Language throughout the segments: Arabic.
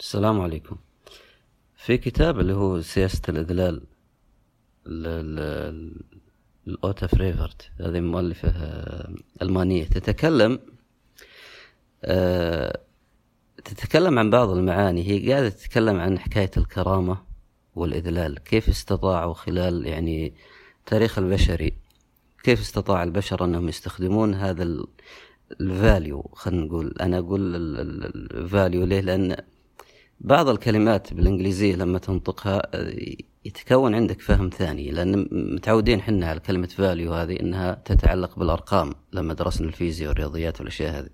السلام عليكم. في كتاب اللي هو سياسة الإذلال الأوتا فريفرت هذه مؤلفة آه، ألمانية تتكلم آه، تتكلم عن بعض المعاني. هي قاعدة تتكلم عن حكاية الكرامة والإذلال كيف استطاعوا خلال يعني تاريخ البشري كيف استطاع البشر أنهم يستخدمون هذا ال value خلينا نقول أنا أقول ال value ليه؟ لأن بعض الكلمات بالإنجليزية لما تنطقها يتكون عندك فهم ثاني لأن متعودين حنا على كلمة value هذه أنها تتعلق بالأرقام لما درسنا الفيزياء والرياضيات والأشياء هذه.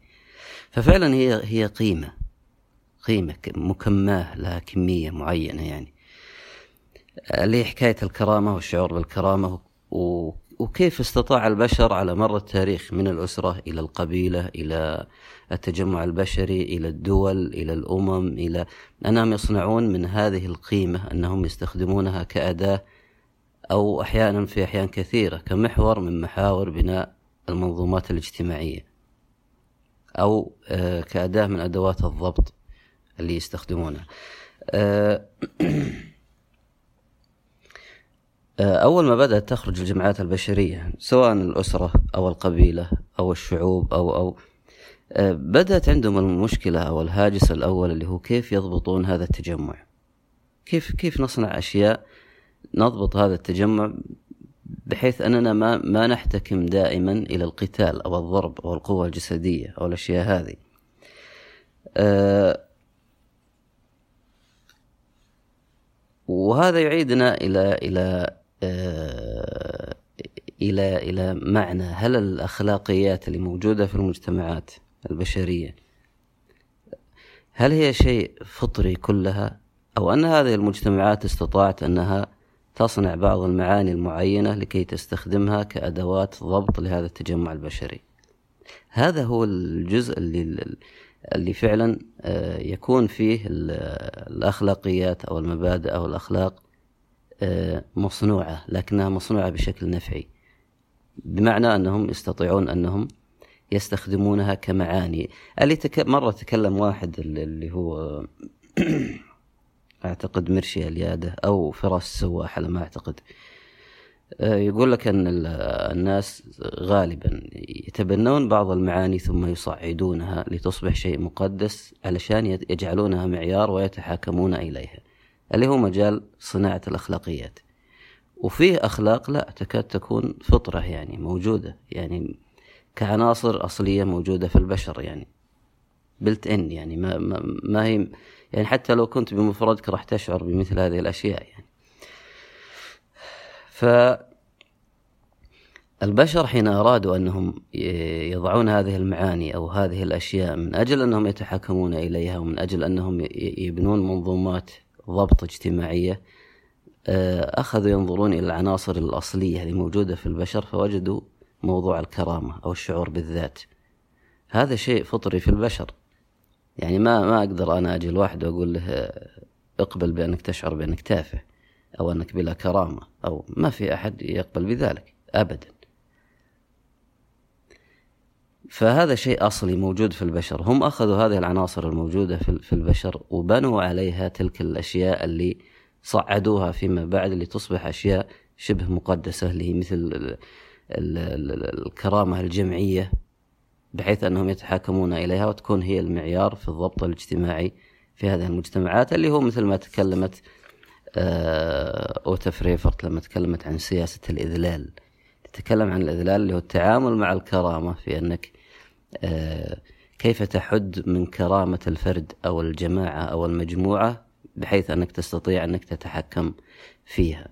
ففعلا هي هي قيمة قيمة مكممة لها كمية معينة يعني. اللي حكاية الكرامة والشعور بالكرامة وكيف استطاع البشر على مر التاريخ من الأسرة إلى القبيلة إلى التجمع البشري إلى الدول إلى الأمم إلى أنهم يصنعون من هذه القيمة أنهم يستخدمونها كأداة أو أحيانا في أحيان كثيرة كمحور من محاور بناء المنظومات الاجتماعية أو آه، كأداة من أدوات الضبط اللي يستخدمونها. آه، أول ما بدأت تخرج الجماعات البشرية سواء الأسرة أو القبيلة أو الشعوب أو أو آه، بدأت عندهم المشكلة أو الهاجس الأول اللي هو كيف يضبطون هذا التجمع. كيف كيف نصنع أشياء نضبط هذا التجمع بحيث أننا ما ما نحتكم دائما إلى القتال أو الضرب أو القوة الجسدية أو الأشياء هذه. أه وهذا يعيدنا إلى إلى أه إلى إلى معنى هل الأخلاقيات اللي موجودة في المجتمعات البشرية هل هي شيء فطري كلها؟ أو أن هذه المجتمعات استطاعت أنها تصنع بعض المعاني المعينة لكي تستخدمها كأدوات ضبط لهذا التجمع البشري. هذا هو الجزء اللي اللي فعلا آه، يكون فيه الأخلاقيات أو المبادئ أو الأخلاق آه، مصنوعة لكنها مصنوعة بشكل نفعي. بمعنى أنهم يستطيعون أنهم يستخدمونها كمعاني. اللي تك... مرة تكلم واحد اللي هو أعتقد مرشي اليادة أو فراس السواح على ما أعتقد. آه، يقول لك أن الناس غالبا يتبنون بعض المعاني ثم يصعدونها لتصبح شيء مقدس علشان يجعلونها معيار ويتحاكمون إليها. اللي هو مجال صناعة الأخلاقيات. وفيه أخلاق لا تكاد تكون فطرة يعني موجودة يعني كعناصر أصلية موجودة في البشر يعني بلت إن يعني ما, ما, ما هي يعني حتى لو كنت بمفردك راح تشعر بمثل هذه الأشياء يعني. ف البشر حين أرادوا أنهم يضعون هذه المعاني أو هذه الأشياء من أجل أنهم يتحكمون إليها ومن أجل أنهم يبنون منظومات ضبط اجتماعية آه، أخذوا ينظرون إلى العناصر الأصلية اللي موجودة في البشر فوجدوا موضوع الكرامة أو الشعور بالذات. هذا شيء فطري في البشر. يعني ما ما أقدر أنا أجي الواحد وأقول له اقبل بأنك تشعر بأنك تافه أو أنك بلا كرامة أو ما في أحد يقبل بذلك أبدا. فهذا شيء أصلي موجود في البشر. هم أخذوا هذه العناصر الموجودة في البشر وبنوا عليها تلك الأشياء اللي صعدوها فيما بعد لتصبح أشياء شبه مقدسة اللي هي مثل الكرامة الجمعية بحيث أنهم يتحاكمون إليها وتكون هي المعيار في الضبط الاجتماعي في هذه المجتمعات اللي هو مثل ما تكلمت آه، أوتا فريفرت لما تكلمت عن سياسة الإذلال. تتكلم عن الإذلال اللي هو التعامل مع الكرامة في أنك كيف تحد من كرامة الفرد أو الجماعة أو المجموعة بحيث أنك تستطيع أنك تتحكم فيها؟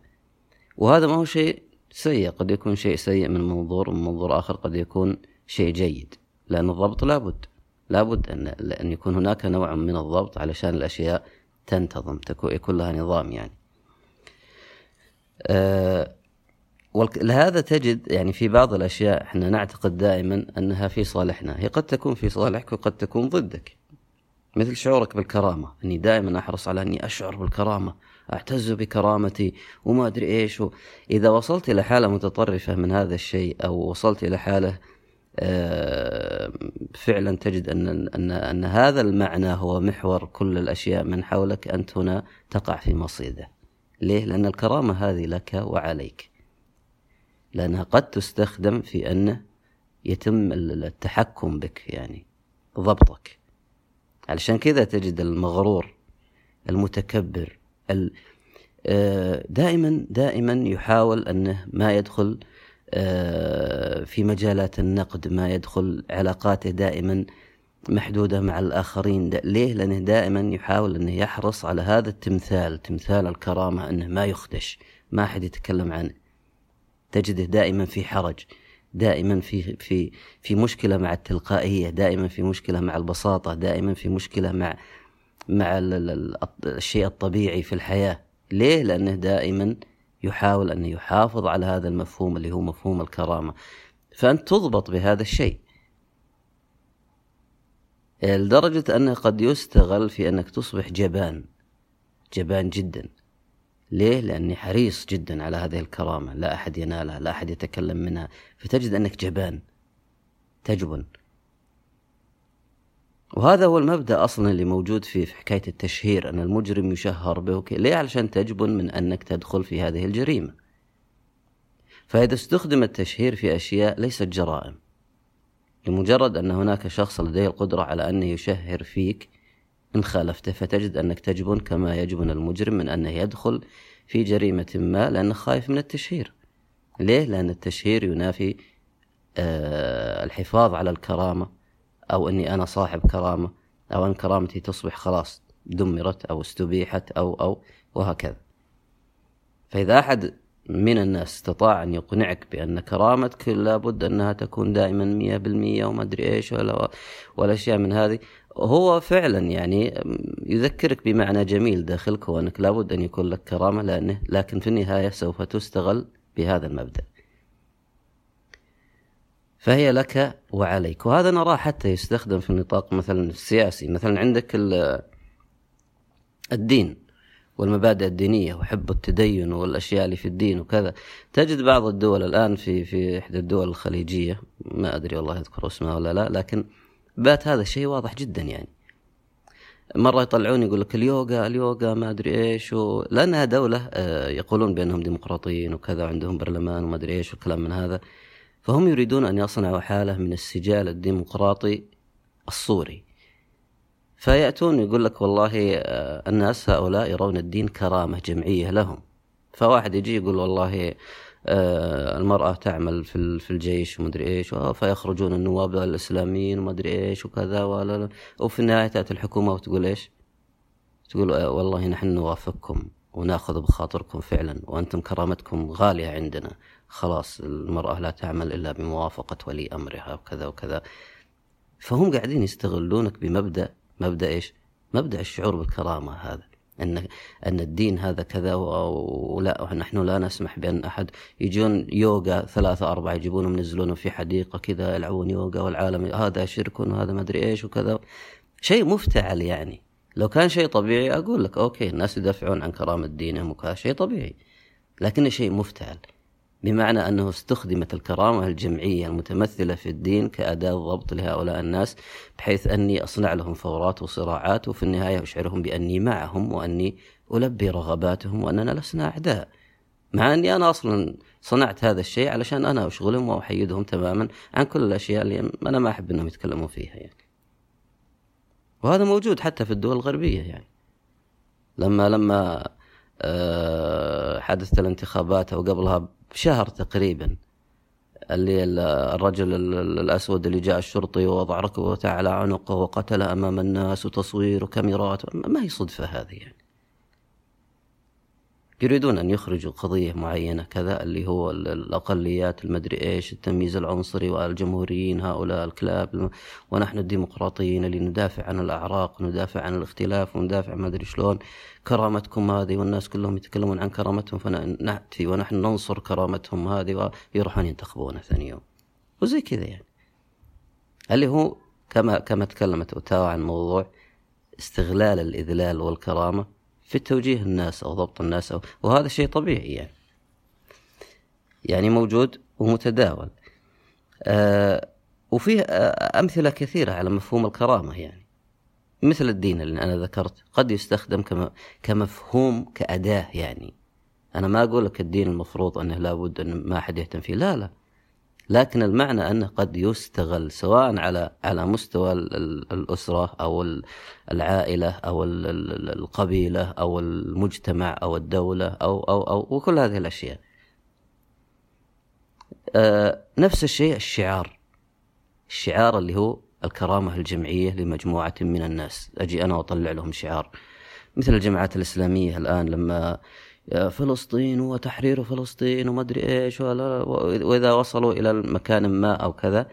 وهذا ما هو شيء سيء قد يكون شيء سيء من منظور ومن منظور آخر قد يكون شيء جيد لأن الضبط لابد لابد أن, أن يكون هناك نوع من الضبط علشان الأشياء تنتظم تكون يكون لها نظام يعني. أه ولهذا تجد يعني في بعض الأشياء إحنا نعتقد دائما أنها في صالحنا. هي قد تكون في صالحك وقد تكون ضدك. مثل شعورك بالكرامة. أني دائما أحرص على أني أشعر بالكرامة أعتز بكرامتي وما أدري إيش. و... إذا وصلت إلى حالة متطرفة من هذا الشيء أو وصلت إلى حالة آه، فعلا تجد أن, أن, أن هذا المعنى هو محور كل الأشياء من حولك أنت هنا تقع في مصيدة. ليه؟ لأن الكرامة هذه لك وعليك. لأنها قد تستخدم في أنه يتم التحكم بك يعني ضبطك. علشان كذا تجد المغرور المتكبر آه، دائما دائما يحاول أنه ما يدخل آه، في مجالات النقد ما يدخل علاقاته دائما محدودة مع الآخرين. ليه؟ لأنه دائما يحاول أنه يحرص على هذا التمثال تمثال الكرامة أنه ما يخدش ما أحد يتكلم عنه. تجده دائما في حرج دائما في في في مشكلة مع التلقائية دائما في مشكلة مع البساطة دائما في مشكلة مع مع الشيء الطبيعي في الحياة. ليه؟ لأنه دائما يحاول أن يحافظ على هذا المفهوم اللي هو مفهوم الكرامة. فأنت تضبط بهذا الشيء. لدرجة أنه قد يستغل في أنك تصبح جبان جبان جدا. ليه؟ لأني حريص جدا على هذه الكرامة لا أحد ينالها لا أحد يتكلم منها فتجد أنك جبان تجبن وهذا هو المبدأ أصلا اللي موجود في في حكاية التشهير أن المجرم يشهر به وكي. ليه علشان تجبن من أنك تدخل في هذه الجريمة فإذا استخدم التشهير في أشياء ليست جرائم لمجرد أن هناك شخص لديه القدرة على انه يشهر فيك ان خالفته فتجد أنك تجبن كما يجبن المجرم من أنه يدخل في جريمة ما لأنه خايف من التشهير. ليه؟ لأن التشهير ينافي آه الحفاظ على الكرامة أو أني أنا صاحب كرامة أو أن كرامتي تصبح خلاص دمرت أو استبيحت أو أو وهكذا. فإذا أحد من الناس استطاع أن يقنعك بأن كرامتك لابد أنها تكون دائما مية بالمية وما أدري إيش ولا والأشياء من هذه هو فعلا يعني يذكرك بمعنى جميل داخلك هو أنك لابد أن يكون لك كرامة لأنه لكن في النهاية سوف تستغل بهذا المبدأ. فهي لك وعليك. وهذا نراه حتى يستخدم في النطاق مثلا السياسي مثلا عندك الدين والمبادئ الدينية وحب التدين والأشياء اللي في الدين وكذا. تجد بعض الدول الآن في في إحدى الدول الخليجية ما أدري والله أذكر اسمها ولا لا لكن بات هذا الشيء واضح جدا يعني. مرة يطلعون يقول لك اليوغا اليوغا ما أدري إيش و... لأنها دولة آه، يقولون بأنهم ديمقراطيين وكذا وعندهم برلمان وما أدري إيش والكلام من هذا. فهم يريدون أن يصنعوا حالة من السجال الديمقراطي الصوري. فيأتون يقول لك والله آه، الناس هؤلاء يرون الدين كرامة جمعية لهم. فواحد يجي يقول والله المرأة تعمل في في الجيش ومدري إيش فيخرجون النواب الإسلاميين ومدري إيش وكذا ولا وفي النهاية تأتي الحكومة وتقول إيش؟ تقول آه، والله نحن نوافقكم وناخذ بخاطركم فعلا وأنتم كرامتكم غالية عندنا. خلاص المرأة لا تعمل إلا بموافقة ولي أمرها وكذا وكذا. فهم قاعدين يستغلونك بمبدأ مبدأ إيش؟ مبدأ الشعور بالكرامة هذا. أن أن الدين هذا كذا ولا نحن لا نسمح بأن أحد يجون يوغا ثلاثة أربعة يجيبونهم ينزلونهم في حديقة كذا يلعبون يوغا والعالم هذا شرك وهذا ما أدري إيش وكذا. شيء مفتعل يعني. لو كان شيء طبيعي أقول لك أوكي الناس يدافعون عن كرامة دينهم وكذا شيء طبيعي. لكنه شيء مفتعل. بمعنى أنه استخدمت الكرامة الجمعية المتمثلة في الدين كأداة ضبط لهؤلاء الناس بحيث أني أصنع لهم ثورات وصراعات وفي النهاية أشعرهم بأني معهم وأني ألبي رغباتهم وأننا لسنا أعداء. مع أني أنا أصلا صنعت هذا الشيء علشان أنا أشغلهم وأحيدهم تماما عن كل الأشياء اللي أنا ما أحب أنهم يتكلمون فيها يعني. وهذا موجود حتى في الدول الغربية يعني. لما لما حدثت الانتخابات أو قبلها بشهر تقريبا اللي الرجل الأسود اللي جاء الشرطي ووضع ركبته على عنقه وقتله أمام الناس وتصوير وكاميرات ما هي صدفة هذه يعني. يريدون أن يخرجوا قضية معينة كذا اللي هو الأقليات المدري إيش التمييز العنصري والجمهوريين هؤلاء الكلاب ونحن الديمقراطيين اللي ندافع عن الأعراق ندافع عن الاختلاف وندافع ما أدري شلون. كرامتكم هذه والناس كلهم يتكلمون عن كرامتهم فنأتي ونحن ننصر كرامتهم هذه ويروحون ينتخبونه ثاني يوم. وزي كذا يعني. اللي هو كما كما تكلمت أوتاوا عن موضوع استغلال الإذلال والكرامة في توجيه الناس أو ضبط الناس أو وهذا شيء طبيعي يعني. يعني موجود ومتداول. آه وفيه أمثلة كثيرة على مفهوم الكرامة يعني. مثل الدين اللي أنا ذكرت قد يستخدم كمفهوم كأداة يعني. أنا ما أقول لك الدين المفروض أنه لابد أن ما أحد يهتم فيه. لا لا. لكن المعنى أنه قد يستغل سواء على على مستوى الأسرة أو العائلة أو القبيلة أو المجتمع أو الدولة أو أو أو وكل هذه الأشياء. آه، نفس الشيء الشعار. الشعار اللي هو الكرامة الجمعية لمجموعة من الناس. أجي أنا وأطلع لهم شعار. مثل الجماعات الإسلامية الآن لما فلسطين وتحرير فلسطين وما أدري إيش وإذا وصلوا إلى مكان ما أو كذا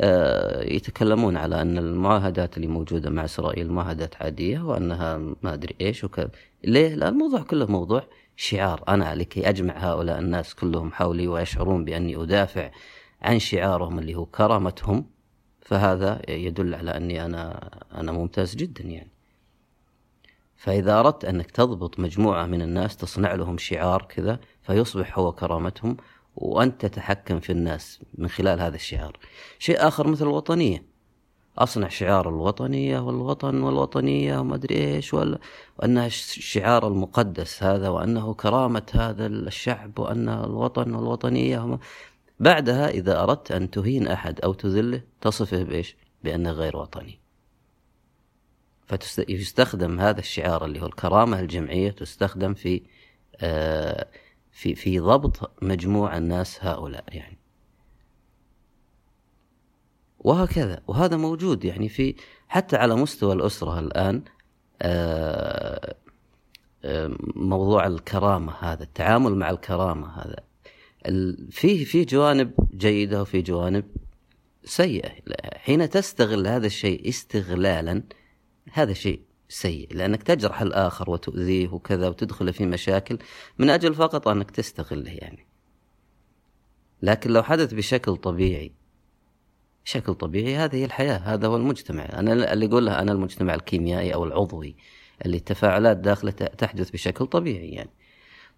آه، يتكلمون على أن المعاهدات اللي موجودة مع إسرائيل معاهدات عادية وأنها ما أدري إيش وكذا ليه؟ لأن الموضوع كله موضوع شعار أنا لكي أجمع هؤلاء الناس كلهم حولي ويشعرون بأني أدافع عن شعارهم اللي هو كرامتهم فهذا يدل على أني أنا أنا ممتاز جدا يعني فإذا أردت أنك تضبط مجموعة من الناس تصنع لهم شعار كذا فيصبح هو كرامتهم وأنت تتحكم في الناس من خلال هذا الشعار. شيء آخر مثل الوطنية. أصنع شعار الوطنية والوطن والوطنية وما أدري إيش وأنها الشعار المقدس هذا وأنه كرامة هذا الشعب وأن الوطن والوطنية بعدها إذا أردت أن تهين أحد أو تذله تصفه بإيش؟ بأنه غير وطني. فيستخدم هذا الشعار اللي هو الكرامة الجمعية تستخدم في آه، في في ضبط مجموع الناس هؤلاء يعني. وهكذا. وهذا موجود يعني في حتى على مستوى الأسرة الآن آه، آه، موضوع الكرامة هذا التعامل مع الكرامة هذا. فيه في جوانب جيدة وفي جوانب سيئة. حين تستغل هذا الشيء استغلالا هذا شيء سيء لأنك تجرح الآخر وتؤذيه وكذا وتدخله في مشاكل من أجل فقط أنك تستغله يعني. لكن لو حدث بشكل طبيعي بشكل طبيعي هذه هي الحياة هذا هو المجتمع. أنا اللي أقول له أنا المجتمع الكيميائي أو العضوي اللي التفاعلات داخله تحدث بشكل طبيعي يعني.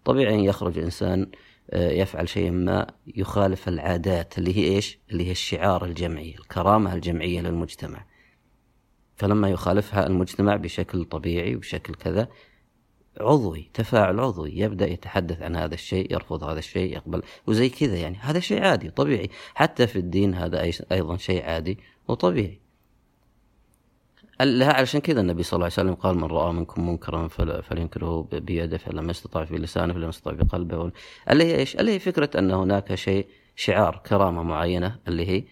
طبيعي أن يخرج إنسان آه، يفعل شيء ما يخالف العادات اللي هي إيش؟ اللي هي الشعار الجمعي الكرامة الجمعية للمجتمع. فلما يخالفها المجتمع بشكل طبيعي وبشكل كذا عضوي تفاعل عضوي يبدأ يتحدث عن هذا الشيء يرفض هذا الشيء يقبل وزي كذا يعني. هذا شيء عادي طبيعي. حتى في الدين هذا أيضا شيء عادي وطبيعي. لها علشان كذا النبي صلى الله عليه وسلم قال من رأى منكم منكرا فلينكره بيده فلم يستطع في لسانه فلم يستطع بقلبه اللي هي إيش؟ اللي هي فكرة أن هناك شيء شعار كرامة معينة اللي هي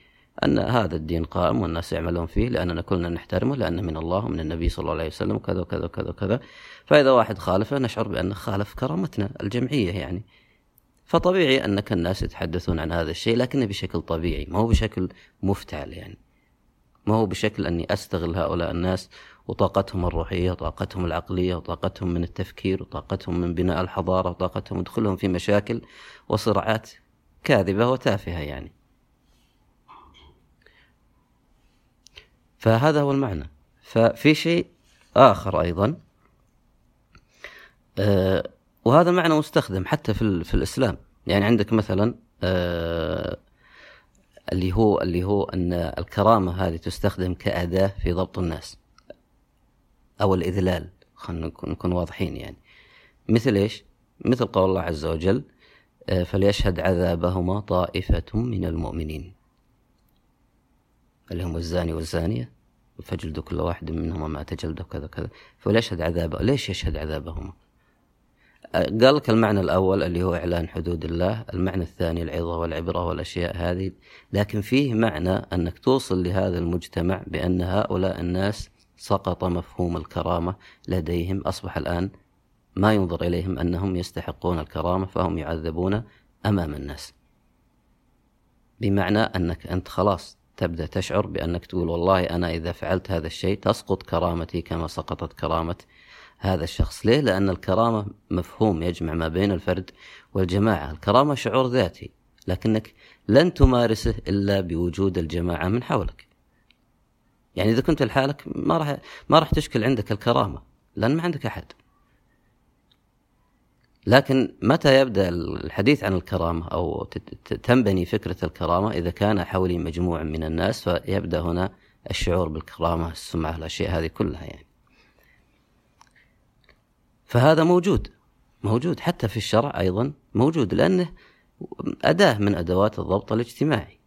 أن هذا الدين قائم والناس يعملون فيه لأننا كلنا نحترمه لأنه من الله ومن النبي صلى الله عليه وسلم وكذا وكذا وكذا وكذا. فإذا واحد خالفه نشعر بأنه خالف كرامتنا الجمعية يعني. فطبيعي أنك الناس يتحدثون عن هذا الشيء لكنه بشكل طبيعي ما هو بشكل مفتعل يعني. ما هو بشكل أني أستغل هؤلاء الناس وطاقتهم الروحية وطاقتهم العقلية وطاقتهم من التفكير وطاقتهم من بناء الحضارة وطاقتهم ادخلهم في مشاكل وصراعات كاذبة وتافهة يعني. فهذا هو المعنى. ففي شيء آخر أيضا آه وهذا معنى مستخدم حتى في, في الإسلام. يعني عندك مثلا آه اللي هو اللي هو أن الكرامة هذه تستخدم كأداة في ضبط الناس أو الإذلال خلينا نكون واضحين يعني. مثل إيش؟ مثل قول الله عز وجل آه فليشهد عذابهما طائفة من المؤمنين. اللي هم الزاني والزانية فجلدوا كل واحد منهما ما تجلده كذا كذا فليشهد عذابه؟ ليش يشهد عذابهما؟ قال لك المعنى الأول اللي هو إعلان حدود الله المعنى الثاني العظة والعبرة والأشياء هذه. لكن فيه معنى أنك توصل لهذا المجتمع بأن هؤلاء الناس سقط مفهوم الكرامة لديهم. أصبح الآن ما ينظر إليهم أنهم يستحقون الكرامة فهم يعذبون أمام الناس. بمعنى أنك أنت خلاص تبدأ تشعر بأنك تقول والله أنا إذا فعلت هذا الشيء تسقط كرامتي كما سقطت كرامة هذا الشخص. ليه؟ لأن الكرامة مفهوم يجمع ما بين الفرد والجماعة. الكرامة شعور ذاتي لكنك لن تمارسه إلا بوجود الجماعة من حولك. يعني إذا كنت لحالك ما راح ما راح تشكل عندك الكرامة لأن ما عندك أحد. لكن متى يبدأ الحديث عن الكرامة أو تنبني فكرة الكرامة؟ إذا كان حولي مجموع من الناس فيبدأ هنا الشعور بالكرامة السمعة الأشياء هذه كلها يعني. فهذا موجود موجود حتى في الشرع أيضا موجود لأنه أداة من أدوات الضبط الاجتماعي.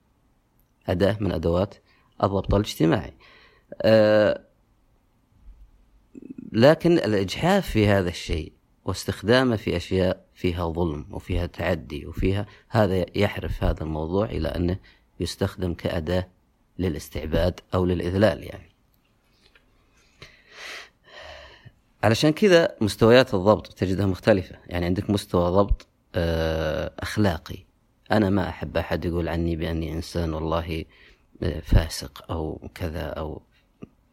أداة من أدوات الضبط الاجتماعي. أه لكن الإجحاف في هذا الشيء واستخدامه في أشياء فيها ظلم وفيها تعدي وفيها هذا يحرف هذا الموضوع إلى أنه يستخدم كأداة للاستعباد أو للإذلال يعني. علشان كذا مستويات الضبط تجدها مختلفة. يعني عندك مستوى ضبط آه، أخلاقي. أنا ما أحب أحد يقول عني بأني إنسان والله آه، فاسق أو كذا أو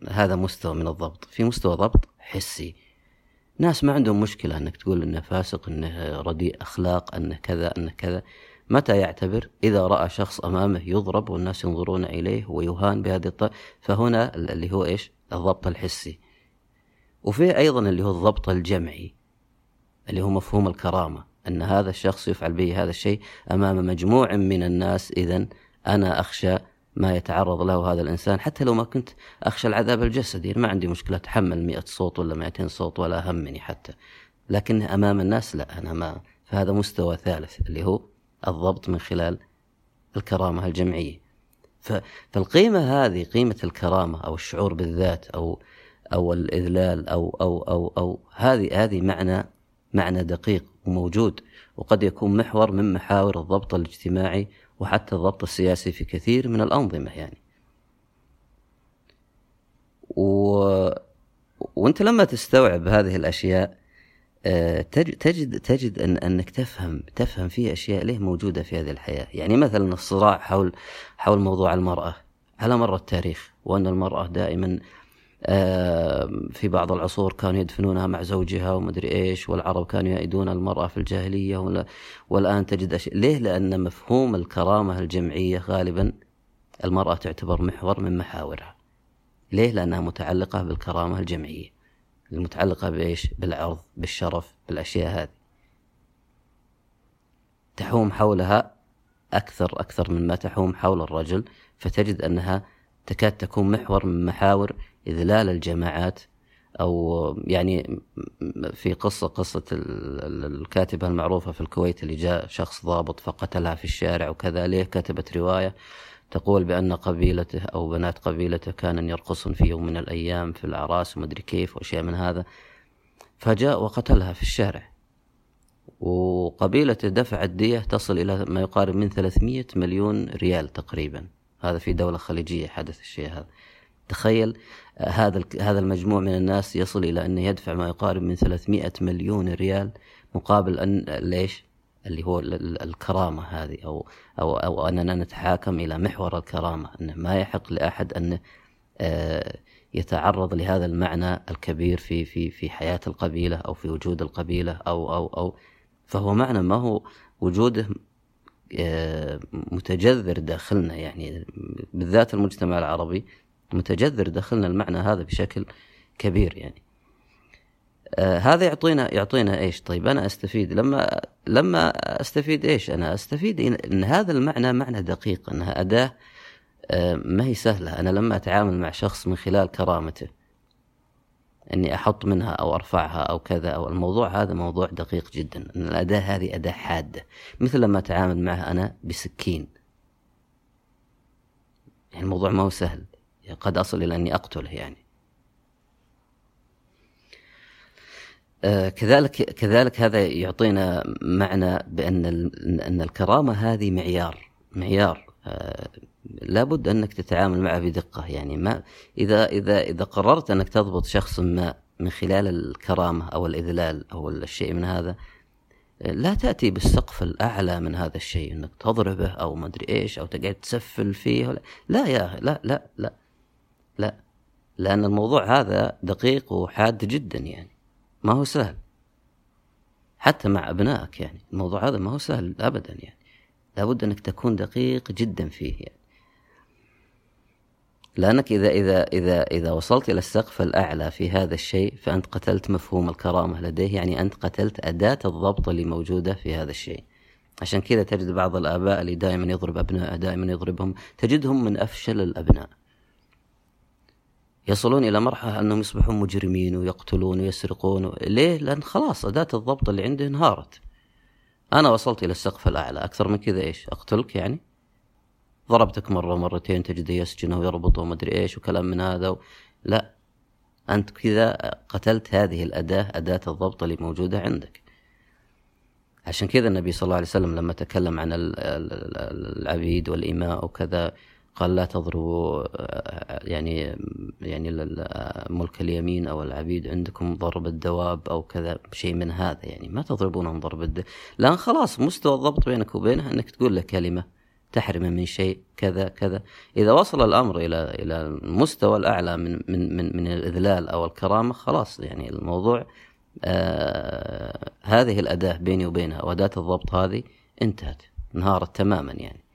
هذا مستوى من الضبط. في مستوى ضبط حسي ناس ما عندهم مشكلة أنك تقول أنه فاسق أنه رديء أخلاق أنه كذا أنه كذا. متى يعتبر؟ إذا رأى شخص أمامه يضرب والناس ينظرون إليه ويهان بهذه الطريقة فهنا اللي هو إيش؟ الضبط الحسي. وفي أيضا اللي هو الضبط الجمعي اللي هو مفهوم الكرامة أن هذا الشخص يفعل به هذا الشيء أمام مجموع من الناس إذا أنا أخشى ما يتعرض له هذا الإنسان حتى لو ما كنت أخشى العذاب الجسدي. ما عندي مشكلة أتحمل مئة صوت ولا مئتين صوت ولا همني حتى. لكن أمام الناس لا أنا ما فهذا مستوى ثالث اللي هو الضبط من خلال الكرامة الجمعية. فالقيمة هذه قيمة الكرامة أو الشعور بالذات أو أو الإذلال أو أو أو أو هذه هذه معنى معنى دقيق وموجود. وقد يكون محور من محاور الضبط الاجتماعي وحتى الضبط السياسي في كثير من الأنظمة يعني. و... وانت لما تستوعب هذه الأشياء آه، تجد تجد ان أنك تفهم تفهم في أشياء ليه موجودة في هذه الحياة، يعني مثلا الصراع حول حول موضوع المرأة. على مر التاريخ وأن المرأة دائما في بعض العصور كانوا يدفنونها مع زوجها ومدري إيش والعرب كانوا يأيدون المرأة في الجاهلية والآن تجد أشياء ليه؟ لأن مفهوم الكرامة الجمعية غالبا المرأة تعتبر محور من محاورها ليه؟ لأنها متعلقة بالكرامة الجمعية المتعلقة بإيش؟ بالعرض بالشرف بالأشياء هذه تحوم حولها أكثر أكثر مما تحوم حول الرجل فتجد أنها تكاد تكون محور من محاور إذلال الجماعات أو يعني في قصة قصة الكاتبة المعروفة في الكويت اللي جاء شخص ضابط فقتلها في الشارع وكذا ليه كتبت رواية تقول بأن قبيلته أو بنات قبيلته كانوا يرقصن في يوم من الأيام في الأعراس ومدري كيف وأشياء من هذا. فجاء وقتلها في الشارع. وقبيلته دفعت دية تصل إلى ما يقارب من 300 مليون ريال تقريبا. هذا في دولة خليجية حدث الشيء هذا. تخيل هذا هذا المجموع من الناس يصل إلى انه يدفع ما يقارب من 300 مليون ريال مقابل أن ليش؟ اللي هو الكرامة هذه أو أو أو أننا نتحاكم إلى محور الكرامة أنه ما يحق لأحد أن آه، يتعرض لهذا المعنى الكبير في في في حياة القبيلة أو في وجود القبيلة أو أو أو فهو معنى ما هو وجوده آه، متجذر داخلنا يعني بالذات المجتمع العربي متجذر داخلنا المعنى هذا بشكل كبير يعني. آه هذا يعطينا يعطينا إيش؟ طيب أنا أستفيد. لما لما أستفيد إيش؟ أنا أستفيد إن, هذا المعنى معنى دقيق انها أداة آه ما هي سهلة. أنا لما أتعامل مع شخص من خلال كرامته إني أحط منها أو أرفعها أو كذا أو الموضوع هذا موضوع دقيق جدا. إن الأداة هذه أداة حادة. مثل لما أتعامل معها أنا بسكين. يعني الموضوع ما هو سهل. قد أصل إلى أني أقتله يعني. آه، كذلك كذلك هذا يعطينا معنى بأن أن الكرامة هذه معيار معيار. آه، لابد أنك تتعامل معه بدقة يعني. ما إذا إذا إذا قررت أنك تضبط شخص ما من خلال الكرامة أو الإذلال أو الشيء من هذا لا تأتي بالسقف الأعلى من هذا الشيء أنك تضربه أو ما أدري إيش أو تقعد تسفل فيه لا يا لا لا لا. لا. لأن الموضوع هذا دقيق وحاد جدا يعني. ما هو سهل. حتى مع أبنائك يعني. الموضوع هذا ما هو سهل أبدا يعني. لابد أنك تكون دقيق جدا فيه يعني. لأنك إذا إذا إذا إذا وصلت إلى السقف الأعلى في هذا الشيء فأنت قتلت مفهوم الكرامة لديه يعني أنت قتلت أداة الضبط اللي موجودة في هذا الشيء. عشان كذا تجد بعض الآباء اللي دائما يضرب أبنائه دائما يضربهم تجدهم من أفشل الأبناء. يصلون إلى مرحلة أنهم يصبحون مجرمين ويقتلون ويسرقون ليه؟ لأن خلاص أداة الضبط اللي عنده انهارت. أنا وصلت إلى السقف الأعلى أكثر من كذا إيش؟ أقتلك يعني؟ ضربتك مرة مرتين تجده يسجنه ويربطه ومدري إيش وكلام من هذا و... لا أنت كذا قتلت هذه الأداة أداة الضبط اللي موجودة عندك عشان كذا النبي صلى الله عليه وسلم لما تكلم عن العبيد والإماء وكذا قال لا تضربوا يعني يعني ملك اليمين أو العبيد عندكم ضرب الدواب أو كذا شيء من هذا يعني ما تضربونهم ضرب الدواب لأن خلاص مستوى الضبط بينك وبينه إنك تقول له كلمة تحرمه من شيء كذا كذا. إذا وصل الأمر إلى إلى المستوى الأعلى من من من, من الإذلال أو الكرامة خلاص يعني الموضوع آه هذه الأداة بيني وبينها وأداة الضبط هذه انتهت انهارت تماما يعني.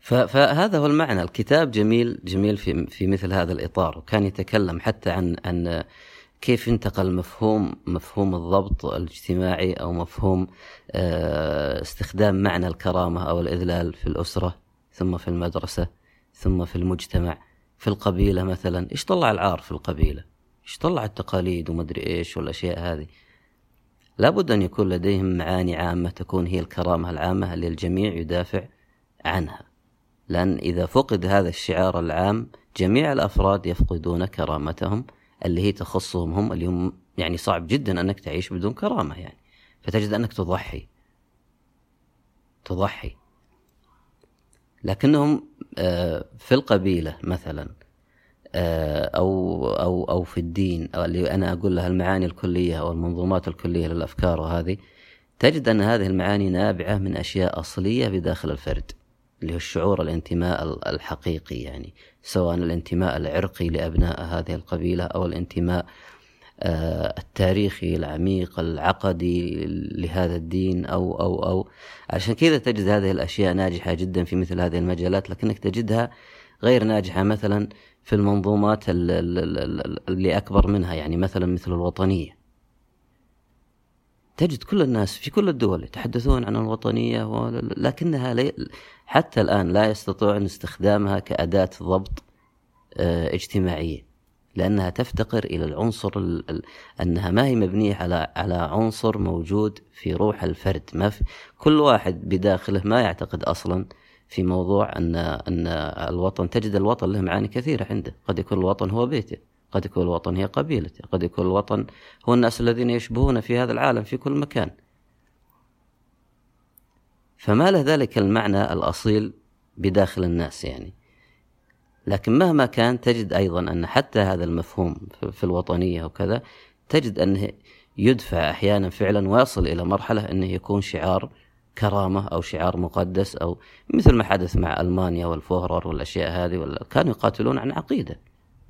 فهذا هو المعنى. الكتاب جميل جميل في في مثل هذا الإطار وكان يتكلم حتى عن عن كيف انتقل مفهوم مفهوم الضبط الاجتماعي أو مفهوم آه، استخدام معنى الكرامة أو الإذلال في الأسرة ثم في المدرسة ثم في المجتمع في القبيلة مثلا. إيش طلع العار في القبيلة؟ إيش طلع التقاليد ومدري إيش والأشياء هذه؟ لابد أن يكون لديهم معاني عامة تكون هي الكرامة العامة اللي الجميع يدافع عنها. لأن إذا فقد هذا الشعار العام جميع الأفراد يفقدون كرامتهم اللي هي تخصهم هم اللي هم يعني صعب جدا أنك تعيش بدون كرامة يعني. فتجد أنك تضحي. تضحي. لكنهم آه، في القبيلة مثلا آه، أو أو أو في الدين أو اللي أنا أقول لها المعاني الكلية أو المنظومات الكلية للأفكار وهذه تجد أن هذه المعاني نابعة من أشياء أصلية بداخل الفرد اللي هو الشعور الانتماء الحقيقي يعني سواء الانتماء العرقي لأبناء هذه القبيلة أو الانتماء آه، التاريخي العميق العقدي لهذا الدين أو أو أو. عشان كذا تجد هذه الأشياء ناجحة جدا في مثل هذه المجالات لكنك تجدها غير ناجحة مثلا في المنظومات اللي أكبر منها يعني مثلا مثل الوطنية. تجد كل الناس في كل الدول يتحدثون عن الوطنية لكنها حتى الآن لا يستطيعون استخدامها كأداة ضبط آه، اجتماعية لأنها تفتقر إلى العنصر أنها ما هي مبنية على على عنصر موجود في روح الفرد. ما في كل واحد بداخله ما يعتقد أصلا في موضوع أن أن الوطن تجد الوطن له معاني كثيرة عنده. قد يكون الوطن هو بيته قد يكون الوطن هي قبيلته قد يكون الوطن هو الناس الذين يشبهون في هذا العالم في كل مكان. فما له ذلك المعنى الأصيل بداخل الناس يعني؟ لكن مهما كان تجد أيضا أن حتى هذا المفهوم في الوطنية وكذا تجد أنه يدفع أحيانا فعلا ويصل إلى مرحلة أنه يكون شعار كرامة أو شعار مقدس أو مثل ما حدث مع ألمانيا والفوهرر والأشياء هذه كانوا يقاتلون عن عقيدة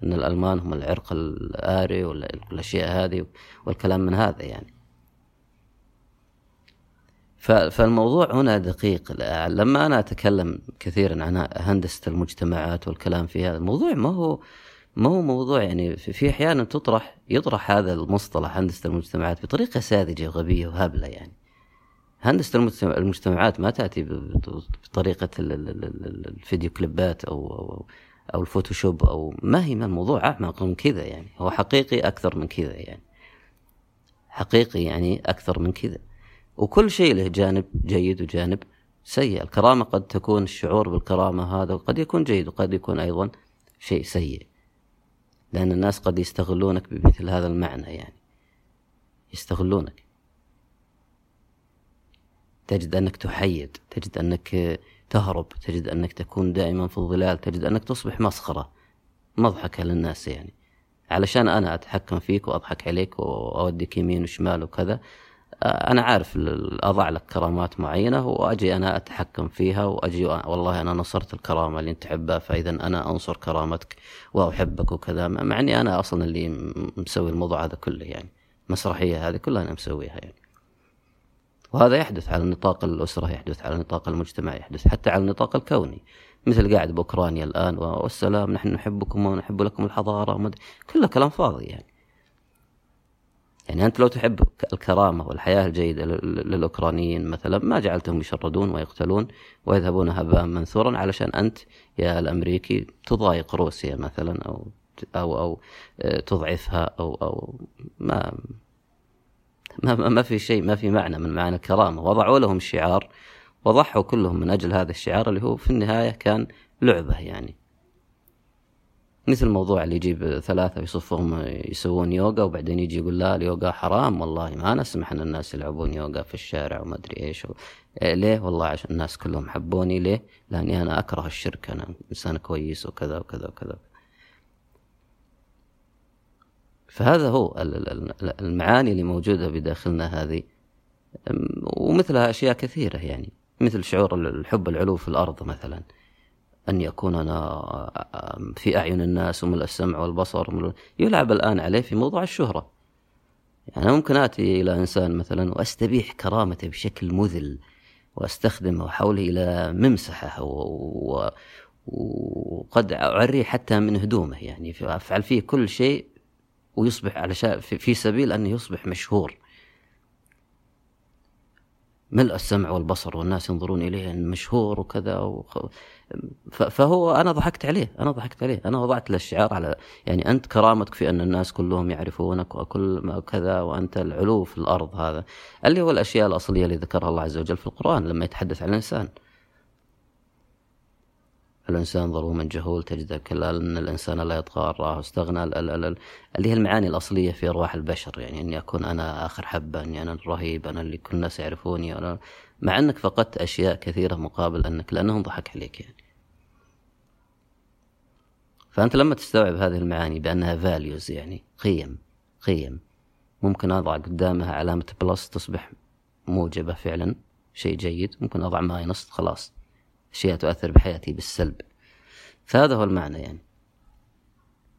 أن الألمان هم العرق الآري والأشياء هذه والكلام من هذا يعني. فالموضوع هنا دقيق. لما أنا أتكلم كثيرا عن هندسة المجتمعات والكلام في هذا الموضوع ما هو ما هو موضوع يعني في أحيانا تطرح يطرح هذا المصطلح هندسة المجتمعات بطريقة ساذجة وغبية وهبلة يعني. هندسة المجتمعات ما تأتي بطريقة الفيديو كليبات أو, أو أو الفوتوشوب أو ما هي ما الموضوع أعمق من كذا يعني. هو حقيقي أكثر من كذا يعني. حقيقي يعني أكثر من كذا. وكل شيء له جانب جيد وجانب سيء. الكرامة قد تكون الشعور بالكرامة هذا وقد يكون جيد وقد يكون أيضا شيء سيء. لأن الناس قد يستغلونك بمثل هذا المعنى يعني. يستغلونك. تجد أنك تحيد تجد أنك تهرب تجد أنك تكون دائما في الظلال تجد أنك تصبح مسخرة مضحكة للناس يعني. علشان أنا أتحكم فيك وأضحك عليك وأوديك يمين وشمال وكذا أنا عارف أضع لك كرامات معينة وأجي أنا أتحكم فيها وأجي والله أنا نصرت الكرامة اللي أنت تحبها فإذا أنا أنصر كرامتك وأحبك وكذا مع أني أنا أصلا اللي مسوي الموضوع هذا كله يعني. المسرحية هذه كلها أنا مسويها يعني. وهذا يحدث على نطاق الأسرة يحدث على نطاق المجتمع يحدث حتى على النطاق الكوني. مثل قاعد بأوكرانيا الآن والسلام نحن نحبكم ونحب لكم الحضارة ومد... كله كلام فاضي يعني. يعني أنت لو تحب الكرامة والحياة الجيدة للأوكرانيين مثلا ما جعلتهم يشردون ويقتلون ويذهبون هباء منثورا علشان أنت يا الأمريكي تضايق روسيا مثلا أو أو أو آه، تضعفها أو أو ما ما, ما في شيء ما في معنى من معنى الكرامة وضعوا لهم شعار وضحوا كلهم من أجل هذا الشعار اللي هو في النهاية كان لعبة يعني. مثل الموضوع اللي يجيب ثلاثة يصفهم يسوون يوغا وبعدين يجي يقول لا اليوغا حرام والله ما نسمح إن الناس يلعبون يوغا في الشارع وما أدري إيش. و... إيه ليه؟ والله عشان الناس كلهم حبوني ليه؟ لأني أنا أكره الشرك أنا إنسان كويس وكذا وكذا وكذا. فهذا هو المعاني اللي موجودة بداخلنا هذه. ومثلها أشياء كثيرة يعني مثل شعور الحب العلو في الأرض مثلا. أن يكون أنا في أعين الناس وملء السمع والبصر يلعب الآن عليه في موضوع الشهرة. يعني ممكن آتي إلى إنسان مثلا وأستبيح كرامته بشكل مذل وأستخدمه وأحوله إلى ممسحة و... وقد أعريه حتى من هدومه يعني أفعل فيه كل شيء ويصبح على شا... في سبيل أنه يصبح مشهور. ملء السمع والبصر والناس ينظرون إليه مشهور وكذا وخ... فهو أنا ضحكت عليه أنا ضحكت عليه أنا وضعت له الشعار على يعني أنت كرامتك في أن الناس كلهم يعرفونك وكل كذا وأنت العلو في الأرض هذا. اللي هو الأشياء الأصلية اللي ذكرها الله عز وجل في القرآن لما يتحدث عن الإنسان. الإنسان ظلوما جهول تجد كلا أن الإنسان لا يطغى راه استغنى اللي هي المعاني الأصلية في أرواح البشر يعني أني أكون أنا آخر حبة أني أنا الرهيب أنا اللي كل الناس يعرفوني أنا مع أنك فقدت أشياء كثيرة مقابل أنك لأنهم ضحك عليك يعني. فأنت لما تستوعب هذه المعاني بأنها values يعني قيم قيم ممكن أضع قدامها علامة plus تصبح موجبة فعلا شيء جيد ممكن أضع minus خلاص. أشياء تؤثر بحياتي بالسلب. فهذا هو المعنى يعني.